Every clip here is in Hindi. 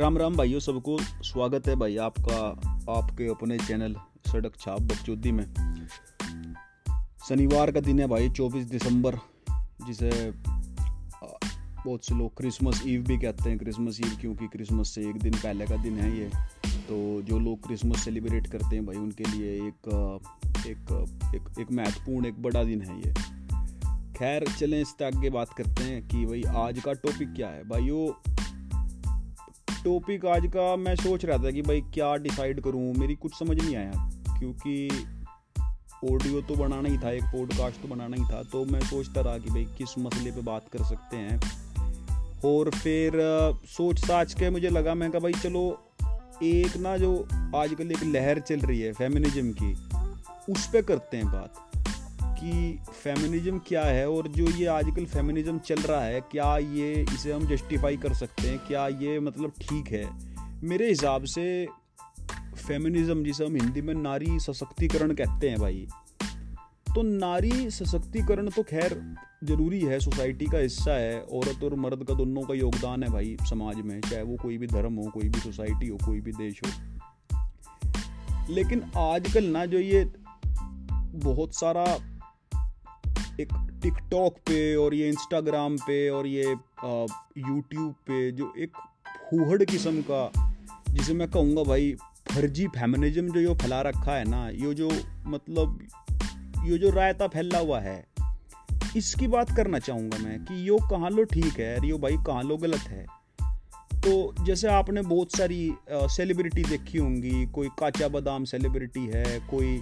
राम राम भाइयों सबको स्वागत है भाई आपका आपके अपने चैनल सड़क छाप बकचोदी में। शनिवार का दिन है भाई 24 दिसंबर जिसे बहुत से लोग क्रिसमस ईव भी कहते हैं क्रिसमस ईव क्योंकि क्रिसमस से एक दिन पहले का दिन है ये। तो जो लोग क्रिसमस सेलिब्रेट करते हैं भाई उनके लिए एक एक एक, एक महत्वपूर्ण एक बड़ा दिन है ये। खैर चलें इस तक आगे बात करते हैं कि भाई आज का टॉपिक क्या है। भाइयों टॉपिक आज का मैं सोच रहा था कि भाई क्या डिसाइड करूँ, मेरी कुछ समझ नहीं आया। क्योंकि ऑडियो तो बनाना ही था, एक पॉडकास्ट तो बनाना ही था तो मैं सोचता रहा कि भाई किस मसले पे बात कर सकते हैं। और फिर सोच साच के मुझे लगा, मैं कहा भाई चलो, एक ना जो आजकल एक लहर चल रही है फेमिनिज्म की, उस पर करते हैं बात। कि फेमिनिज्म क्या है और जो ये आजकल फेमिनिज्म चल रहा है, क्या ये इसे हम जस्टिफाई कर सकते हैं? क्या ये मतलब ठीक है? मेरे हिसाब से फेमिनिज्म जिसे हम हिंदी में नारी सशक्तिकरण कहते हैं भाई तो नारी सशक्तिकरण तो खैर ज़रूरी है सोसाइटी का हिस्सा है, औरत और मर्द का दोनों का योगदान है भाई समाज में, चाहे वो कोई भी धर्म हो, कोई भी सोसाइटी हो, कोई भी देश हो। लेकिन आजकल ना जो ये बहुत सारा एक टिकटॉक पे और ये इंस्टाग्राम पे और ये यूट्यूब पे जो एक फूहड़ किस्म का, जिसे मैं कहूँगा भाई फर्जी फेमिनिज्म जो ये फैला रखा है ना, ये जो मतलब ये जो रायता फैला हुआ है, इसकी बात करना चाहूँगा मैं कि यो कहाँ लो ठीक है यो भाई कहाँ लो गलत है। तो जैसे आपने बहुत सारी सेलिब्रिटी देखी होंगी, कोई काचा बादाम सेलिब्रिटी है, कोई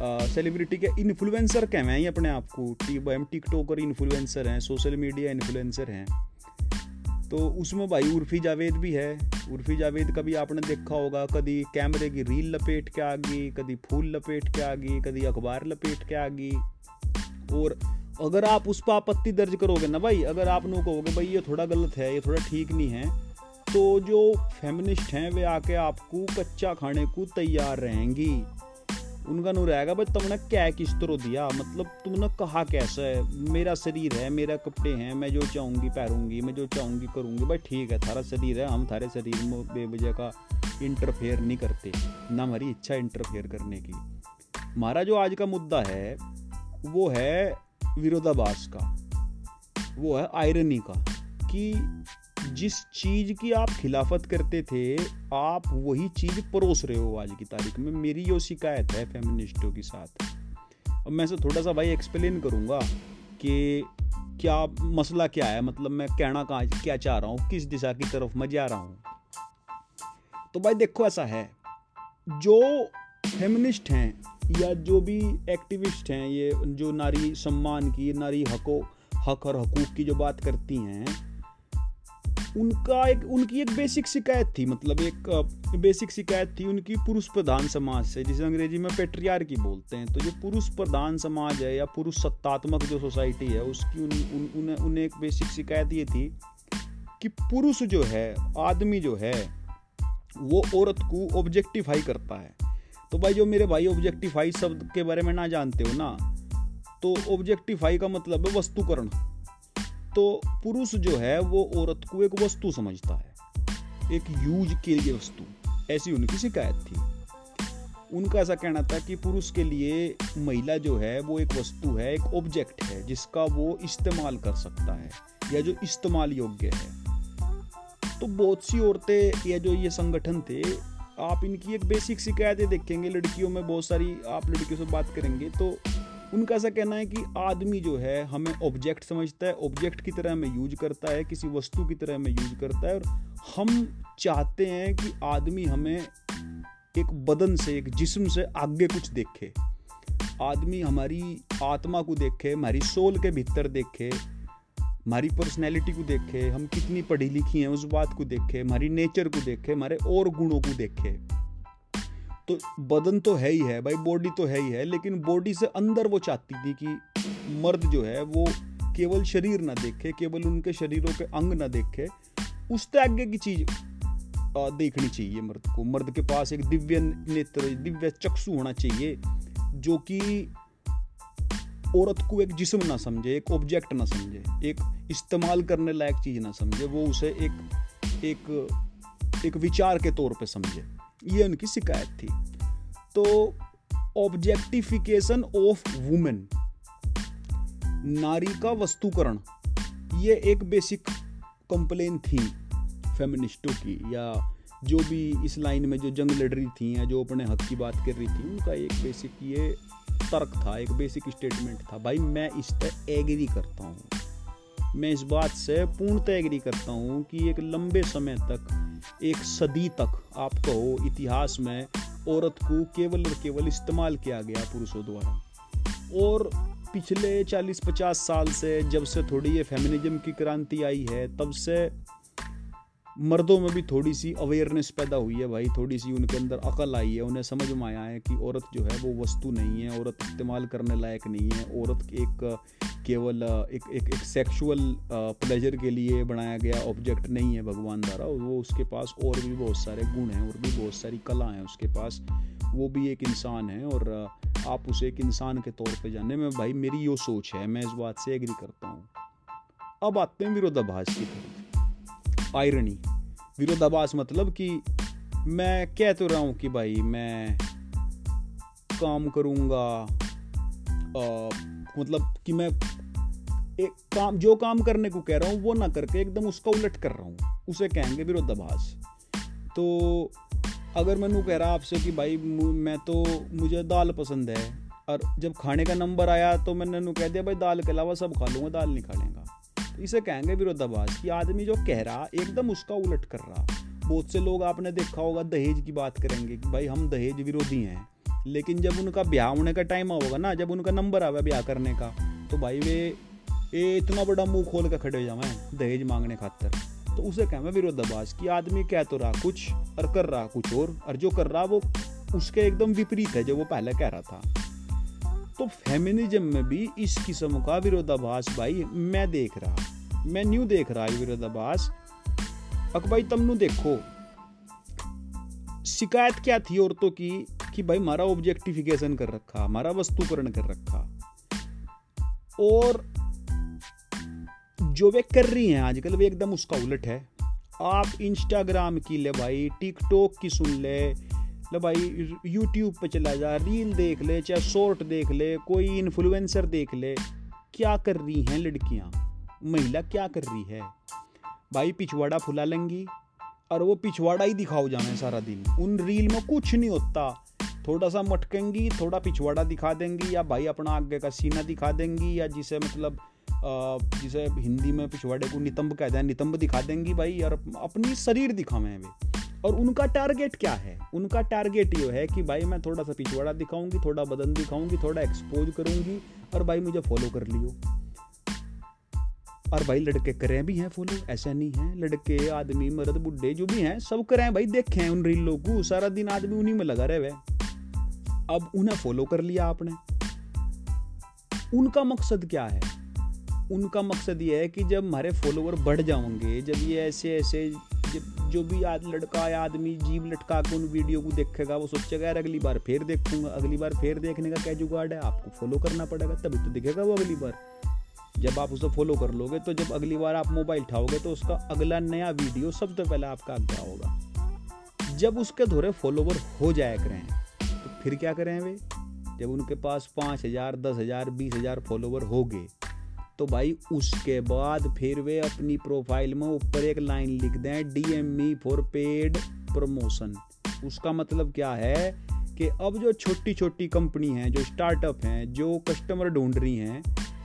सेलिब्रिटी के इन्फ्लुएंसर कह हैं अपने आप को? टी हम टिकटॉकर इन्फ्लुएंसर हैं सोशल मीडिया इन्फ्लुएंसर हैं। तो उसमें भाई उर्फी जावेद भी है। उर्फी जावेद का भी आपने देखा होगा, कभी कैमरे की रील लपेट के आ गई, कभी फूल लपेट के आ गई, कभी अखबार लपेट के आ गई। और अगर आप उस पर आपत्ति दर्ज करोगे ना भाई, अगर आप नो कहोगे, भाई, ये थोड़ा गलत है, ये थोड़ा ठीक नहीं है तो जो फेमिनिस्ट हैं, वे आके आपको कच्चा खाने को तैयार रहेंगी। उनका नू रहेगा भाई तुमने क्या किस तरह दिया? मतलब तुमने कहा कैसा है? मेरा शरीर है, मेरा कपड़े हैं, मैं जो चाहूँगी पहनूँगी, मैं जो चाहूँगी करूँगी। भाई ठीक है, थारा शरीर है, हम थारे शरीर में बेवजह का इंटरफेयर नहीं करते। ना हमारी इच्छा इंटरफेयर करने की। हमारा जो आज का मुद्दा है, वो है विरोधाभास का। वो है आयरनी का कि जिस चीज़ की आप खिलाफत करते थे, आप वही चीज़ परोस रहे हो आज की तारीख में। मेरी यो शिकायत है फेमिनिस्टों के साथ। अब मैं से थोड़ा सा भाई एक्सप्लेन करूँगा कि क्या मसला क्या है। मतलब मैं कहना कहाँ, क्या चाह रहा हूँ, किस दिशा की तरफ़ मैं जा रहा हूँ। तो भाई देखो ऐसा है, जो फेमिनिस्ट हैं या जो भी एक्टिविस्ट हैं, ये जो नारी सम्मान की, नारी हको, हक और हकूक की जो बात करती हैं उनका एक उनकी एक बेसिक शिकायत थी मतलब एक बेसिक शिकायत थी उनकी पुरुष प्रधान समाज से जिसे अंग्रेज़ी में पेट्रियार की बोलते हैं। तो जो पुरुष प्रधान समाज है या पुरुष सत्तात्मक जो सोसाइटी है उसकी उन, उन, उन, उन्हें एक बेसिक शिकायत ये थी कि पुरुष जो है आदमी जो है वो औरत को ऑब्जेक्टिफाई करता है। तो भाई जो मेरे भाई ऑब्जेक्टिफाई शब्द के बारे में ना जानते हो ना तो ऑब्जेक्टिफाई का मतलब है वस्तुकरण। तो पुरुष जो है, वो औरत को एक वस्तु समझता है। एक यूज़ के लिए वस्तु। ऐसी उनकी शिकायत थी। उनका ऐसा कहना था कि पुरुष के लिए महिला जो है, वो एक वस्तु है, एक ऑब्जेक्ट है, जिसका वो इस्तेमाल कर सकता है, या जो इस्तेमाल योग्य है। तो बहुत सी औरतें या जो ये संगठन थे, आप इनकी एक बेसिक शिकायतें देखेंगे, लड़कियों में बहुत सारी आप लड़कियों से बात करेंगे तो उनका ऐसा कहना है कि आदमी जो है, हमें ऑब्जेक्ट समझता है ऑब्जेक्ट की तरह हमें यूज़ करता है, किसी वस्तु की तरह हमें यूज़ करता है और हम चाहते हैं कि आदमी हमें एक बदन से, एक जिस्म से आगे कुछ देखे। आदमी हमारी आत्मा को देखे, हमारी सोल के भीतर देखे, हमारी पर्सनैलिटी को देखे, हम कितनी पढ़ी लिखी हैं उस बात को देखे, हमारी नेचर को देखे, हमारे और गुणों को देखे। तो बदन तो है ही है भाई बॉडी तो है ही है, लेकिन बॉडी से अंदर वो चाहती थी कि मर्द जो है वो केवल शरीर ना देखे, केवल उनके शरीरों के अंग ना देखे उससे आगे की चीज़ देखनी चाहिए मर्द को। मर्द के पास एक दिव्य नेत्र, दिव्य चक्षु होना चाहिए, जो कि औरत को एक जिस्म ना समझे, एक ऑब्जेक्ट ना समझे, एक इस्तेमाल करने लायक चीज़ ना समझे, वो उसे एक एक एक विचार के तौर पे समझे। ये उनकी शिकायत थी। तो ऑब्जेक्टिफिकेशन ऑफ़ वुमेन नारी का वस्तुकरण, ये एक बेसिक कंप्लेन थी फेमिनिस्टों की, या जो भी इस लाइन में जो जंग लड़ रही थी, या जो अपने हक की बात कर रही थी, उनका एक बेसिक ये तर्क था, एक बेसिक स्टेटमेंट था। भाई, मैं इस पर एग्री करता हूँ। मैं इस बात से पूर्णतः एग्री करता हूँ कि एक लंबे समय तक एक सदी तक आप कहो इतिहास में औरत को केवल और केवल इस्तेमाल किया गया पुरुषों द्वारा। और पिछले 40-50 साल से जब से थोड़ी ये फेमिनिज्म की क्रांति आई है, तब से मर्दों में भी थोड़ी सी अवेयरनेस पैदा हुई है भाई, थोड़ी सी उनके अंदर अकल आई है, उन्हें समझ में आया है कि औरत जो है वो वस्तु नहीं है, औरत इस्तेमाल करने लायक नहीं है, औरत एक केवल एक एक एक सेक्सुअल प्लेजर के लिए बनाया गया ऑब्जेक्ट नहीं है भगवान द्वारा, वो उसके पास और भी बहुत सारे गुण हैं और भी बहुत सारी कला हैं उसके पास। वो भी एक इंसान है और आप उसे एक इंसान के तौर पे जाने में, भाई मेरी यो सोच है, मैं इस बात से एग्री करता हूँ। अब आते हैं विरोधाभास की तरफ़। आयरनी विरोधाभास मतलब कि मैं कह तो रहा हूँ कि भाई मैं काम करूँगा मतलब कि मैं एक काम, जो काम करने को कह रहा हूँ, वो ना करके एकदम उसका उलट कर रहा हूँ। उसे कहेंगे विरोधाभास। तो अगर मैं कह रहा आपसे कि भाई, मैं तो मुझे दाल पसंद है, और जब खाने का नंबर आया तो मैंने कह दिया, भाई, दाल के अलावा सब खा लूँगा, दाल नहीं खा लेगा तो इसे कहेंगे विरोधाभास कि आदमी जो कह रहा, एकदम उसका उलट कर रहा। बहुत से लोग आपने देखा होगा, दहेज की बात करेंगे कि भाई, हम दहेज विरोधी हैं। लेकिन जब उनका ब्याह होने का टाइम होगा ना, जब उनका नंबर आवे ब्याह करने का तो भाई, वे ये इतना बड़ा मुँह खोल कर खड़े हो जाए दहेज मांगने खातर। तो उसे कहें विरोधाभास कि आदमी कह तो रहा कुछ, और कर रहा कुछ और और जो कर रहा वो उसके एकदम विपरीत है, जो वो पहले कह रहा था। तो फेमिनिज्म में भी इस किस्म का विरोधाभास भाई मैं देख रहा, मैं न्यू देख रहा है विरोधाभास। अक भाई तुम देखो, शिकायत क्या थी औरतों की कि भाई हमारा ऑब्जेक्टिफिकेशन कर रखा हमारा वस्तुकरण कर रखा? और जो वे कर रही हैं आजकल वे एकदम उसका उलट है। आप इंस्टाग्राम की ले भाई टिकटॉक की सुन ले ले भाई यूट्यूब पे चला जा रील देख ले, चाहे शॉर्ट देख ले, कोई इन्फ्लुएंसर देख ले, क्या कर रही हैं लड़कियाँ? महिला क्या कर रही है? भाई पिछवाड़ा फुला लेंगी, और वो पिछवाड़ा ही दिखाओ जाना सारा दिन। उन रील में कुछ नहीं होता। थोड़ा सा मटकेंगी, थोड़ा पिछवाड़ा दिखा देंगी, या भाई अपना आगे का सीना दिखा देंगी, या जिसे मतलब जिसे हिंदी में पिछवाड़े को नितंब कहते हैं। नितंब दिखा देंगी भाई और अपनी शरीर दिखावे वे। और उनका टारगेट क्या है? उनका टारगेट ये है कि भाई मैं थोड़ा सा पिछवाड़ा दिखाऊँगी, थोड़ा बदन दिखाऊँगी, थोड़ा एक्सपोज करूँगी और भाई मुझे फॉलो कर लियो। और भाई लड़के करें भी हैं फॉलो ऐसा नहीं है। लड़के, आदमी, मर्द, बुढ़े जो भी हैं, सब करें भाई, देखें उन रीलों को। सारा दिन आदमी उन्हीं में लगा रहे वे अब उन्हें फॉलो कर लिया आपने। उनका मकसद क्या है? उनका मकसद ये है कि जब हमारे फॉलोवर बढ़ जाओगे, जब ये ऐसे ऐसे जो भी आज लड़का या आदमी, जीव लटका के उन वीडियो को देखेगा, वो सोचेगा, यार, अगली बार फिर देखूँगा, अगली बार फिर देखने का क्या जुगाड़ है? आपको फॉलो करना पड़ेगा, तभी तो दिखेगा वो अगली बार। जब आप उसे फॉलो कर लोगे तो जब अगली बार आप मोबाइल उठाओगे तो उसका अगला नया वीडियो सबसे तो पहले आपका आज्ञा होगा जब उसके धोरे फॉलोवर हो जाया करें तो फिर क्या करें वे? जब उनके पास पाँच हज़ार, दस हज़ार, बीस हज़ार फॉलोवर हो गए तो भाई उसके बाद फिर वे अपनी प्रोफ़ाइल में ऊपर एक लाइन लिख दें D M E for paid promotion उसका मतलब क्या है कि अब जो छोटी छोटी कंपनी हैं, जो स्टार्टअप हैं, जो कस्टमर ढूंढ रही हैं,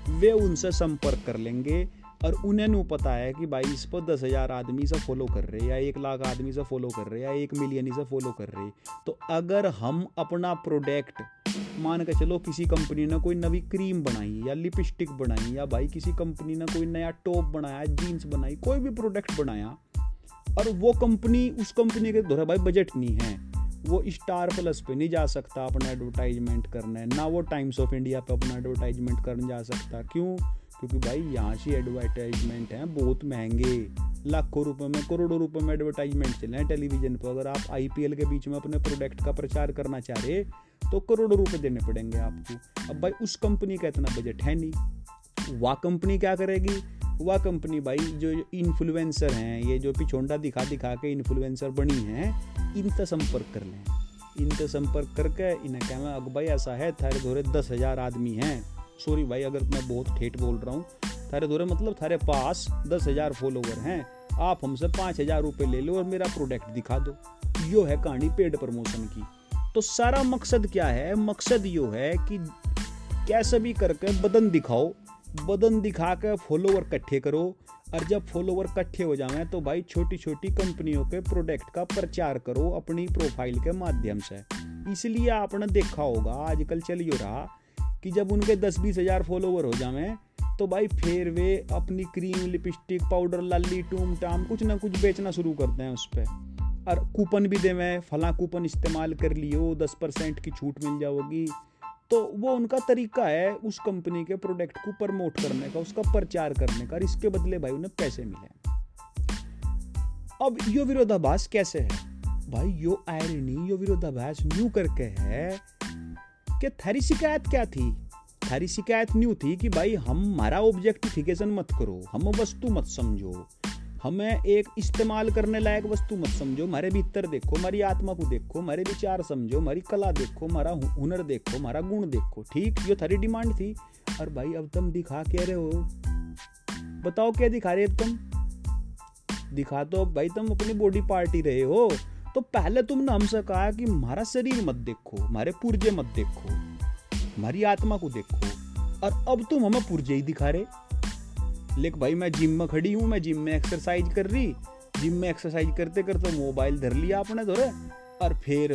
वे उनसे संपर्क कर लेंगे और उन्हें नहीं पता है कि भाई इस पर दस हज़ार आदमी से फॉलो कर रहे या एक लाख आदमी से फॉलो कर रहे या एक मिलियन से फॉलो कर रहे तो अगर हम अपना प्रोडक्ट मान के चलो किसी कंपनी ने कोई नवी क्रीम बनाई या लिपस्टिक बनाई या भाई किसी कंपनी ने कोई नया टॉप बनाया, जीन्स बनाई, कोई भी प्रोडक्ट बनाया, और वो कंपनी उस कंपनी के द्वारा भाई बजट नहीं है। वो स्टार प्लस पे नहीं जा सकता अपना एडवर्टाइजमेंट करने, ना वो टाइम्स ऑफ़ इंडिया पे अपना एडवर्टाइजमेंट करने जा सकता। क्यों? क्योंकि भाई यहाँ से एडवर्टाइजमेंट हैं, बहुत महँगे। लाखों रुपए में, करोड़ों रुपए में एडवर्टाइजमेंट चले हैं टेलीविज़न पर अगर आप आईपीएल के बीच में अपने प्रोडक्ट का प्रचार करना चाह रहे तो करोड़ों रुपए देने पड़ेंगे आपको। अब भाई उस कंपनी का इतना बजट है नहीं। वह कंपनी क्या करेगी? वह कंपनी भाई जो इन्फ्लुएंसर हैं, ये जो पिछोंडा दिखा दिखा के इन्फ्लुएंसर बनी हैं, इनसे संपर्क कर लें। इनसे संपर्क करके इन्हें कहना अग भाई ऐसा है, थारे धोरे दस हज़ार आदमी हैं। सॉरी भाई, अगर मैं बहुत ठेठ बोल रहा हूँ, थारे धोरे मतलब थारे पास दस हज़ार फॉलोवर हैं, आप हमसे पाँच हज़ार रुपये ले लो और मेरा प्रोडक्ट दिखा दो। यो है कहानी पेड प्रमोशन की। तो सारा मकसद क्या है? मकसद यो है कि कैसे भी करके बदन दिखाओ, बदन दिखा के फॉलोवर इकट्ठे करो, और जब फॉलोवर इकट्ठे हो जाए तो भाई छोटी छोटी कंपनियों के प्रोडक्ट का प्रचार करो अपनी प्रोफ़ाइल के माध्यम से। इसलिए आपने देखा होगा, आजकल चल यो रहा कि जब उनके दस बीस हज़ार फॉलोवर हो जाए तो भाई फिर वे अपनी क्रीम लिपस्टिक पाउडर लाली, टूम, टाम, कुछ ना कुछ बेचना शुरू करते हैं उस पर और कूपन भी दे मैं फला कूपन इस्तेमाल कर लियो, दस परसेंट की छूट मिल जाओगी। तो वो उनका तरीका है उस कंपनी के प्रोडक्ट को प्रमोट करने का, उसका प्रचार करने का, और इसके बदले भाई उन्हें पैसे मिले। अब यो विरोधाभास कैसे है? भाई यो आयरनी यो विरोधाभास न्यू करके है कि थारी शिकायत क्या थी? थारी शिकायत न्यू थी कि भाई हम हमारा ऑब्जेक्टिफिकेशन मत करो, हम वस्तु मत समझो। हमें एक इस्तेमाल करने लायक वस्तु मत समझो। हमारे भीतर देखो, हमारी आत्मा को देखो, हमारे विचार समझो, हमारी कला देखो, हमारा हुनर देखो, हमारा गुण देखो। ठीक? जो थारी डिमांड थी। और भाई अब तुम दिखा क्या रहे हो? बताओ क्या दिखा रहे अब तुम? दिखा तो भाई तुम अपनी बॉडी पार्टी रहे हो। तो पहले तुमने हमसे कहा कि हमारा शरीर मत देखो, हमारे पुर्जे मत देखो, हमारी आत्मा को देखो, और अब तुम हमें पुर्जे ही दिखा रहे लेकिन भाई, मैं जिम में खड़ी हूँ, मैं जिम में एक्सरसाइज कर रही जिम में एक्सरसाइज करते करते मोबाइल धर लिया आपने धोरे, और फिर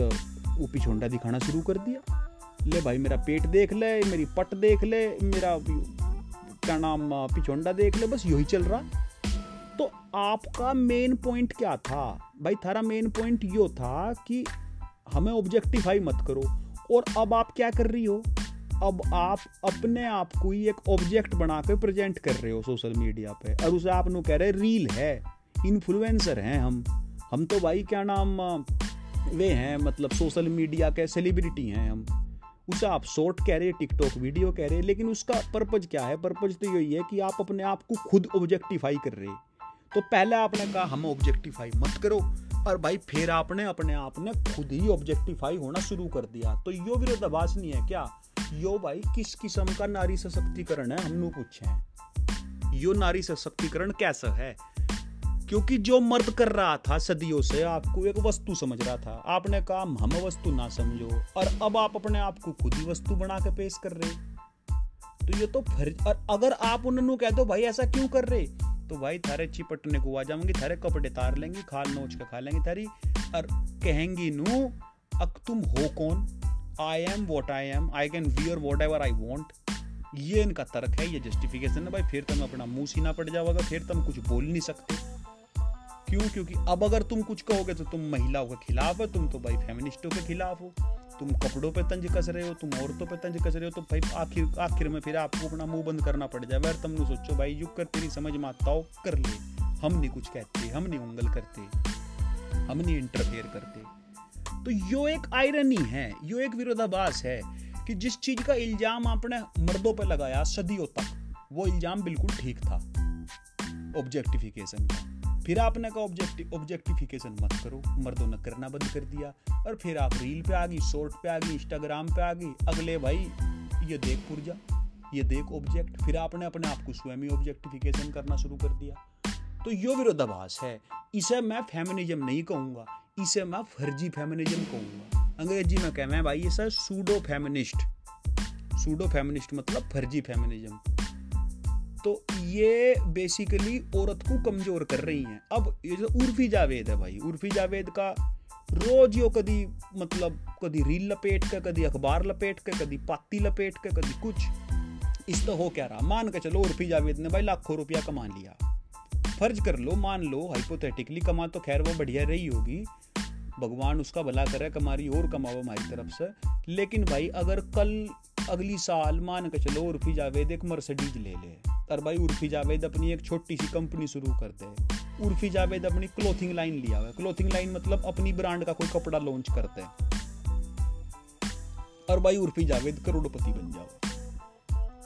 वो पिछोंडा दिखाना शुरू कर दिया। ले भाई, मेरा पेट देख ले, मेरी पट देख ले, मेरा क्या नाम, पिछोंडा देख ले, बस यही चल रहा। तो आपका मेन पॉइंट क्या था? भाई, थारा मेन पॉइंट यो था कि हमें ऑब्जेक्टिफाई मत करो। और अब आप क्या कर रही हो? अब आप अपने आप को ही एक ऑब्जेक्ट बना के प्रेजेंट कर रहे हो सोशल मीडिया पे। और उसे आप कह रहे रील है इन्फ्लुएंसर हैं हम। हम तो भाई, क्या नाम, वे हैं मतलब सोशल मीडिया के सेलिब्रिटी हैं हम। उसे आप शॉर्ट कह रहे टिकटॉक वीडियो कह रहे लेकिन उसका पर्पज क्या है? पर्पज तो यही है कि आप अपने आप को खुद ऑब्जेक्टिफाई कर रहे तो पहले आपने कहा, हम ऑब्जेक्टिफाई मत करो। और भाई, फिर आपने अपने आप ने खुद ही ऑब्जेक्टिफाई होना शुरू कर दिया। तो यो विरोधाभास नहीं है क्या? यो भाई, किस किस्म का नारी सशक्तिकरण है? हमने पूछे। हैं यो नारी सशक्तिकरण कैसा है? क्योंकि जो मर्द कर रहा था सदियों से, आपको एक वस्तु समझ रहा था। आपने कहा, हम वस्तु ना समझो। और अब आप अपने आप को खुद ही वस्तु बना के पेश कर रहे। तो ये तो फ़र्ज़, और अगर आप उन्होंने कह दो, भाई, ऐसा क्यों कर रहे? तो भाई थारे चिपटने को आ जाऊँगी थारे कपड़े तार लेंगी, खाल नोच के खा लेंगी थारी। और कहेंगी नू, अक तुम हो कौन? I am what I am I can wear whatever I want ये इनका तर्क है, ये जस्टिफिकेशन है भाई। फिर तुम अपना मुँह सीना पड़ जाओगे फिर तुम कुछ बोल नहीं सकते। क्यों? क्योंकि अब अगर तुम कुछ कहोगे तो तुम महिलाओं के खिलाफ हो, तुम तो भाई फेमिनिस्टों के खिलाफ हो। तुम कपड़ों पे तंज कस रहे हो, तुम औरतों पे तंज कस रहे हो तो भाई आखिर आखिर में फिर आपको अपना मुँह बंद करना पड़ जाए। अगर तुम सोचो, भाई, युग कर तेरी समझ में आता हो, कर ले। हम नहीं कुछ कहते, हम नहीं उंगल करते, हम नहीं इंटरफेयर करते। तो यो एक आयरनी है, यो एक विरोधाभास है कि जिस चीज़ का इल्ज़ाम आपने मर्दों पर लगाया सदियों तक, वो इल्ज़ाम बिल्कुल ठीक था ऑब्जेक्टिफिकेशन का। फिर आपने कहा ऑब्जेक्टिव ऑब्जेक्टिफिकेशन मत करो। मर्दों ने करना बंद कर दिया। और फिर आप रील पे आ गई शॉर्ट पे आ गई इंस्टाग्राम पे आ गई। अगले भाई, ये देख पुरजा, ये देख ऑब्जेक्ट फिर आपने अपने आप को स्वयं ही ऑब्जेक्टिफिकेशन करना शुरू कर दिया। तो यो विरोधाभास है। इसे मैं फेमिनिज्म नहीं कहूँगा। इसे मैं फर्जी फेमिनिज्म कहूँगा। अंग्रेज़ी में कह मैं भाई, ये sir pseudo feminist pseudo feminist मतलब फर्जी फेमिनिज्म तो ये बेसिकली औरत को कमज़ोर कर रही हैं। अब ये जो उर्फी जावेद है भाई, उर्फी जावेद का रोज यो कभी मतलब कभी रील लपेट के, कभी अखबार लपेट के कदी पाती लपेट के, कभी कुछ। इस तो हो क्या रहा? मान के चलो उर्फी जावेद ने भाई लाखों रुपया कमा लिया। फ़र्ज़ कर लो, मान लो हाइपोथेटिकली कमा तो खैर वो बढ़िया रही होगी। भगवान उसका भला करे, कमारी और कमाओ हमारी तरफ़ से। लेकिन भाई अगर कल, अगली साल मान के चलो उर्फी जावेद एक मर्सडीज ले ले। और भाई उर्फी जावेद अपनी एक छोटी सी कंपनी शुरू कर दे उर्फी जावेद अपनी क्लोथिंग लाइन लिया हुआ है। क्लोथिंग लाइन मतलब अपनी ब्रांड का कोई कपड़ा लॉन्च करते हैं। और भाई उर्फी जावेद करोड़पति बन जाओ।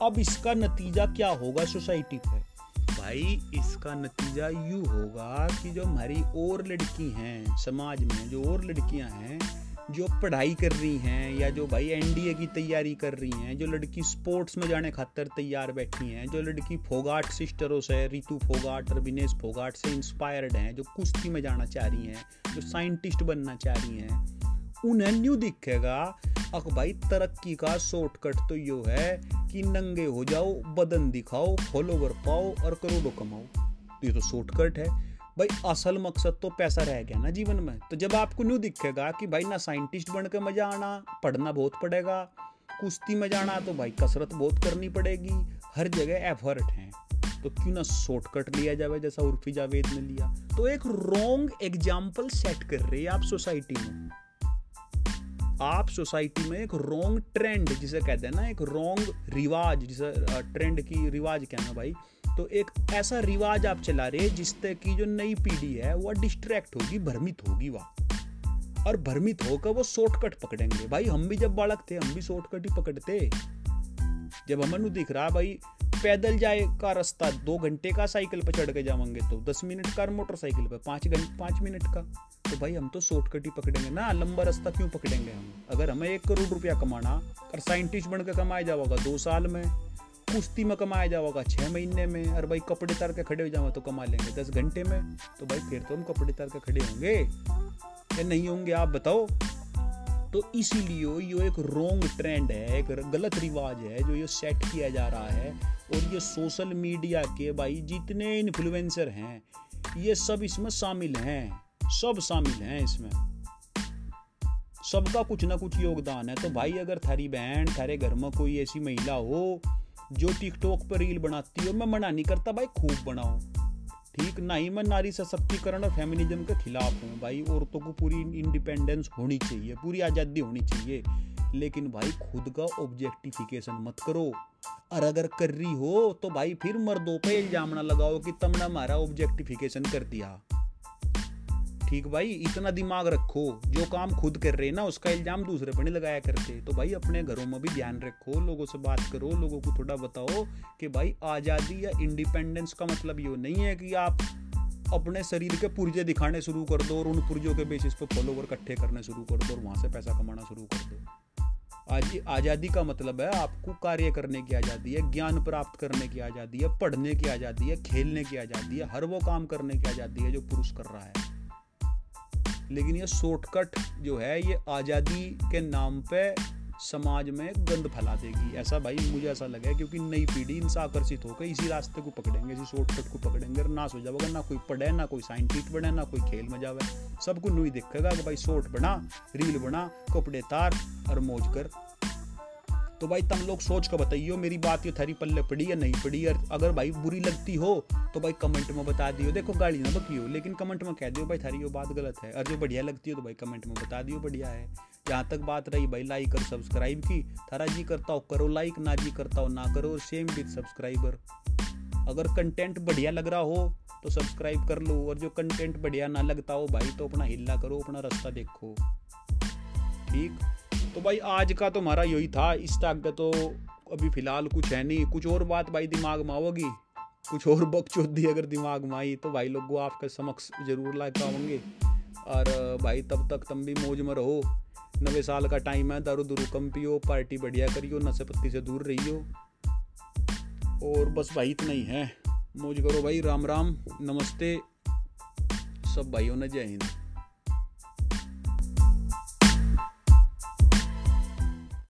अब इसका नतीजा क्या होगा सोसाइटी पे? भाई, इसका नतीजा यू होगा कि जो हमारी और लड़की हैं, समाज में जो और लड़कियाँ हैं जो पढ़ाई कर रही हैं या जो भाई एनडीए की तैयारी कर रही हैं, जो लड़की स्पोर्ट्स में जाने खातर तैयार बैठी हैं, जो लड़की फोगाट सिस्टरों से रितु फोगाट और विनेश फोगाट से इंस्पायर्ड हैं, जो कुश्ती में जाना चाह रही हैं, जो साइंटिस्ट बनना चाह रही हैं, उन्हें न्यू दिखेगा, अक भाई तरक्की का शॉर्टकट तो यो है कि नंगे हो जाओ, बदन दिखाओ फॉलोवर पाओ और करोड़ों कमाओ। ये तो शॉर्टकट है। भाई, असल मकसद तो पैसा रह गया ना जीवन में। तो जब आपको न्यू दिखेगा कि भाई ना साइंटिस्ट बन के मज़ा आना, पढ़ना बहुत पड़ेगा, कुश्ती में जाना तो भाई कसरत बहुत करनी पड़ेगी। हर जगह एफर्ट है। तो क्यों ना शॉर्टकट लिया जाए जैसा उर्फी जावेद ने लिया। तो एक रॉन्ग एग्ज़ाम्पल सेट कर रहे हैं आप सोसाइटी में। आप सोसाइटी में एक रॉन्ग ट्रेंड जिसे कहते हैं ना, एक रॉन्ग रिवाज, जिसे ट्रेंड की रिवाज कहना भाई। तो एक ऐसा रिवाज आप चला रहे जिससे कि जो नई पीढ़ी है वह डिस्ट्रैक्ट होगी, भ्रमित होगी वह। और भ्रमित होकर वो शॉर्टकट पकड़ेंगे। भाई, हम भी जब बालक थे, हम भी शॉर्टकट ही पकड़ते। जब हमें दिख रहा, भाई, पैदल जाए का रास्ता, दो घंटे का साइकिल पर चढ़ के जाएँगे तो दस मिनट का मोटरसाइकिल पर पाँच घंटे पाँच मिनट का। तो भाई, हम तो शॉर्टकट ही पकड़ेंगे। ना, लंबा रास्ता क्यों पकड़ेंगे हम? अगर हमें एक करोड़ रुपया कमाना और साइंटिस्ट बनकर कमाया जाओगा, दो साल में कुश्ती में कमाया जाओगा। छः महीने में और भाई कपड़े तार के खड़े हो जाओ तो कमा लेंगे। दस घंटे में तो भाई फिर तो हम कपड़े तार के खड़े होंगे। या नहीं होंगे, आप बताओ। तो इसीलिए ये एक रॉन्ग ट्रेंड है, एक गलत रिवाज है, जो ये सेट किया जा रहा है। और ये सोशल मीडिया के भाई जितने इन्फ्लुएंसर हैं, ये सब इसमें शामिल हैं। सब शामिल हैं इसमें। सबका कुछ ना कुछ योगदान है। तो भाई अगर थारी बहन, थारे घर में कोई ऐसी महिला हो जो टिकटॉक पर रील बनाती हो मैं मना नहीं करता भाई, खूब बनाओ। ठीक ना ही मैं नारी सशक्तिकरण और फेमिनिज्म के खिलाफ हूँ भाई। औरतों को पूरी इंडिपेंडेंस होनी चाहिए, पूरी आज़ादी होनी चाहिए। लेकिन भाई, खुद का ऑब्जेक्टिफिकेशन मत करो। और अगर कर रही हो तो भाई फिर मर्दों पे इल्ज़ाम ना लगाओ कि तुमने हमारा ऑब्जेक्टिफिकेशन कर दिया। ठीक भाई, इतना दिमाग रखो, जो काम खुद कर रहे ना, उसका इल्ज़ाम दूसरे पर नहीं लगाया करते। तो भाई, अपने घरों में भी ध्यान रखो, लोगों से बात करो, लोगों को थोड़ा बताओ कि भाई, आज़ादी या इंडिपेंडेंस का मतलब ये नहीं है कि आप अपने शरीर के पुर्जे दिखाने शुरू कर दो और उन पुर्जों के बेसिस पर फॉलोवर इकट्ठे करने शुरू कर दो और वहाँ से पैसा कमाना शुरू कर दो। आज आज़ादी का मतलब है आपको कार्य करने की आज़ादी है, ज्ञान प्राप्त करने की आज़ादी है, पढ़ने की आज़ादी है, खेलने की आज़ादी है, हर वो काम करने की आज़ादी है जो पुरुष कर रहा है। लेकिन ये शॉर्टकट जो है, ये आज़ादी के नाम पे समाज में गंद फैला देगी। ऐसा भाई मुझे ऐसा लगा क्योंकि नई पीढ़ी इनसे आकर्षित होकर इसी रास्ते को पकड़ेंगे, इसी शॉर्टकट को पकड़ेंगे और ना सो जाओगे, ना कोई पढ़े, ना कोई साइंटिस्ट बने, ना कोई खेल में जावे। सबको नुई दिखेगा कि भाई शॉर्ट बना रील बना, कपड़े तार और मौज कर तो भाई तुम लोग सोच कर बताइयो, मेरी बात ये थारी पल्ले पड़ी या नहीं पड़ी? अगर भाई बुरी लगती हो तो भाई कमेंट में बता दियो। देखो गाड़ी ना बकियो, लेकिन कमेंट में कह दियो, भाई थारी ये बात गलत है। और जो बढ़िया लगती हो तो भाई कमेंट में बता दियो, बढ़िया है। जहाँ तक बात रही, भाई लाइक और सब्सक्राइब की, थारा जी करता हो, करो लाइक ना जी करता हो, ना करो सेम विद सब्सक्राइबर अगर कंटेंट बढ़िया लग रहा हो तो सब्सक्राइब कर लो। और जो कंटेंट बढ़िया ना लगता हो, भाई तो अपना हिल्ला करो, अपना रास्ता देखो। ठीक? तो भाई आज का तो हमारा यही था, इस तक तो अभी फ़िलहाल कुछ है नहीं। कुछ और बात भाई दिमाग में आओगी? कुछ और बकचोदी अगर दिमाग में आई तो भाई लोग आपके समक्ष ज़रूर ला आवेंगे और, भाई तब तक तुम भी मौज में रहो। नवे साल का टाइम है, दारू दुरू कम पियो पार्टी बढ़िया करियो नशे पत्ती से दूर रहियो। और बस भाई इतना ही है। मौज करो भाई राम राम नमस्ते। सब भाइयों ने जय हिंद।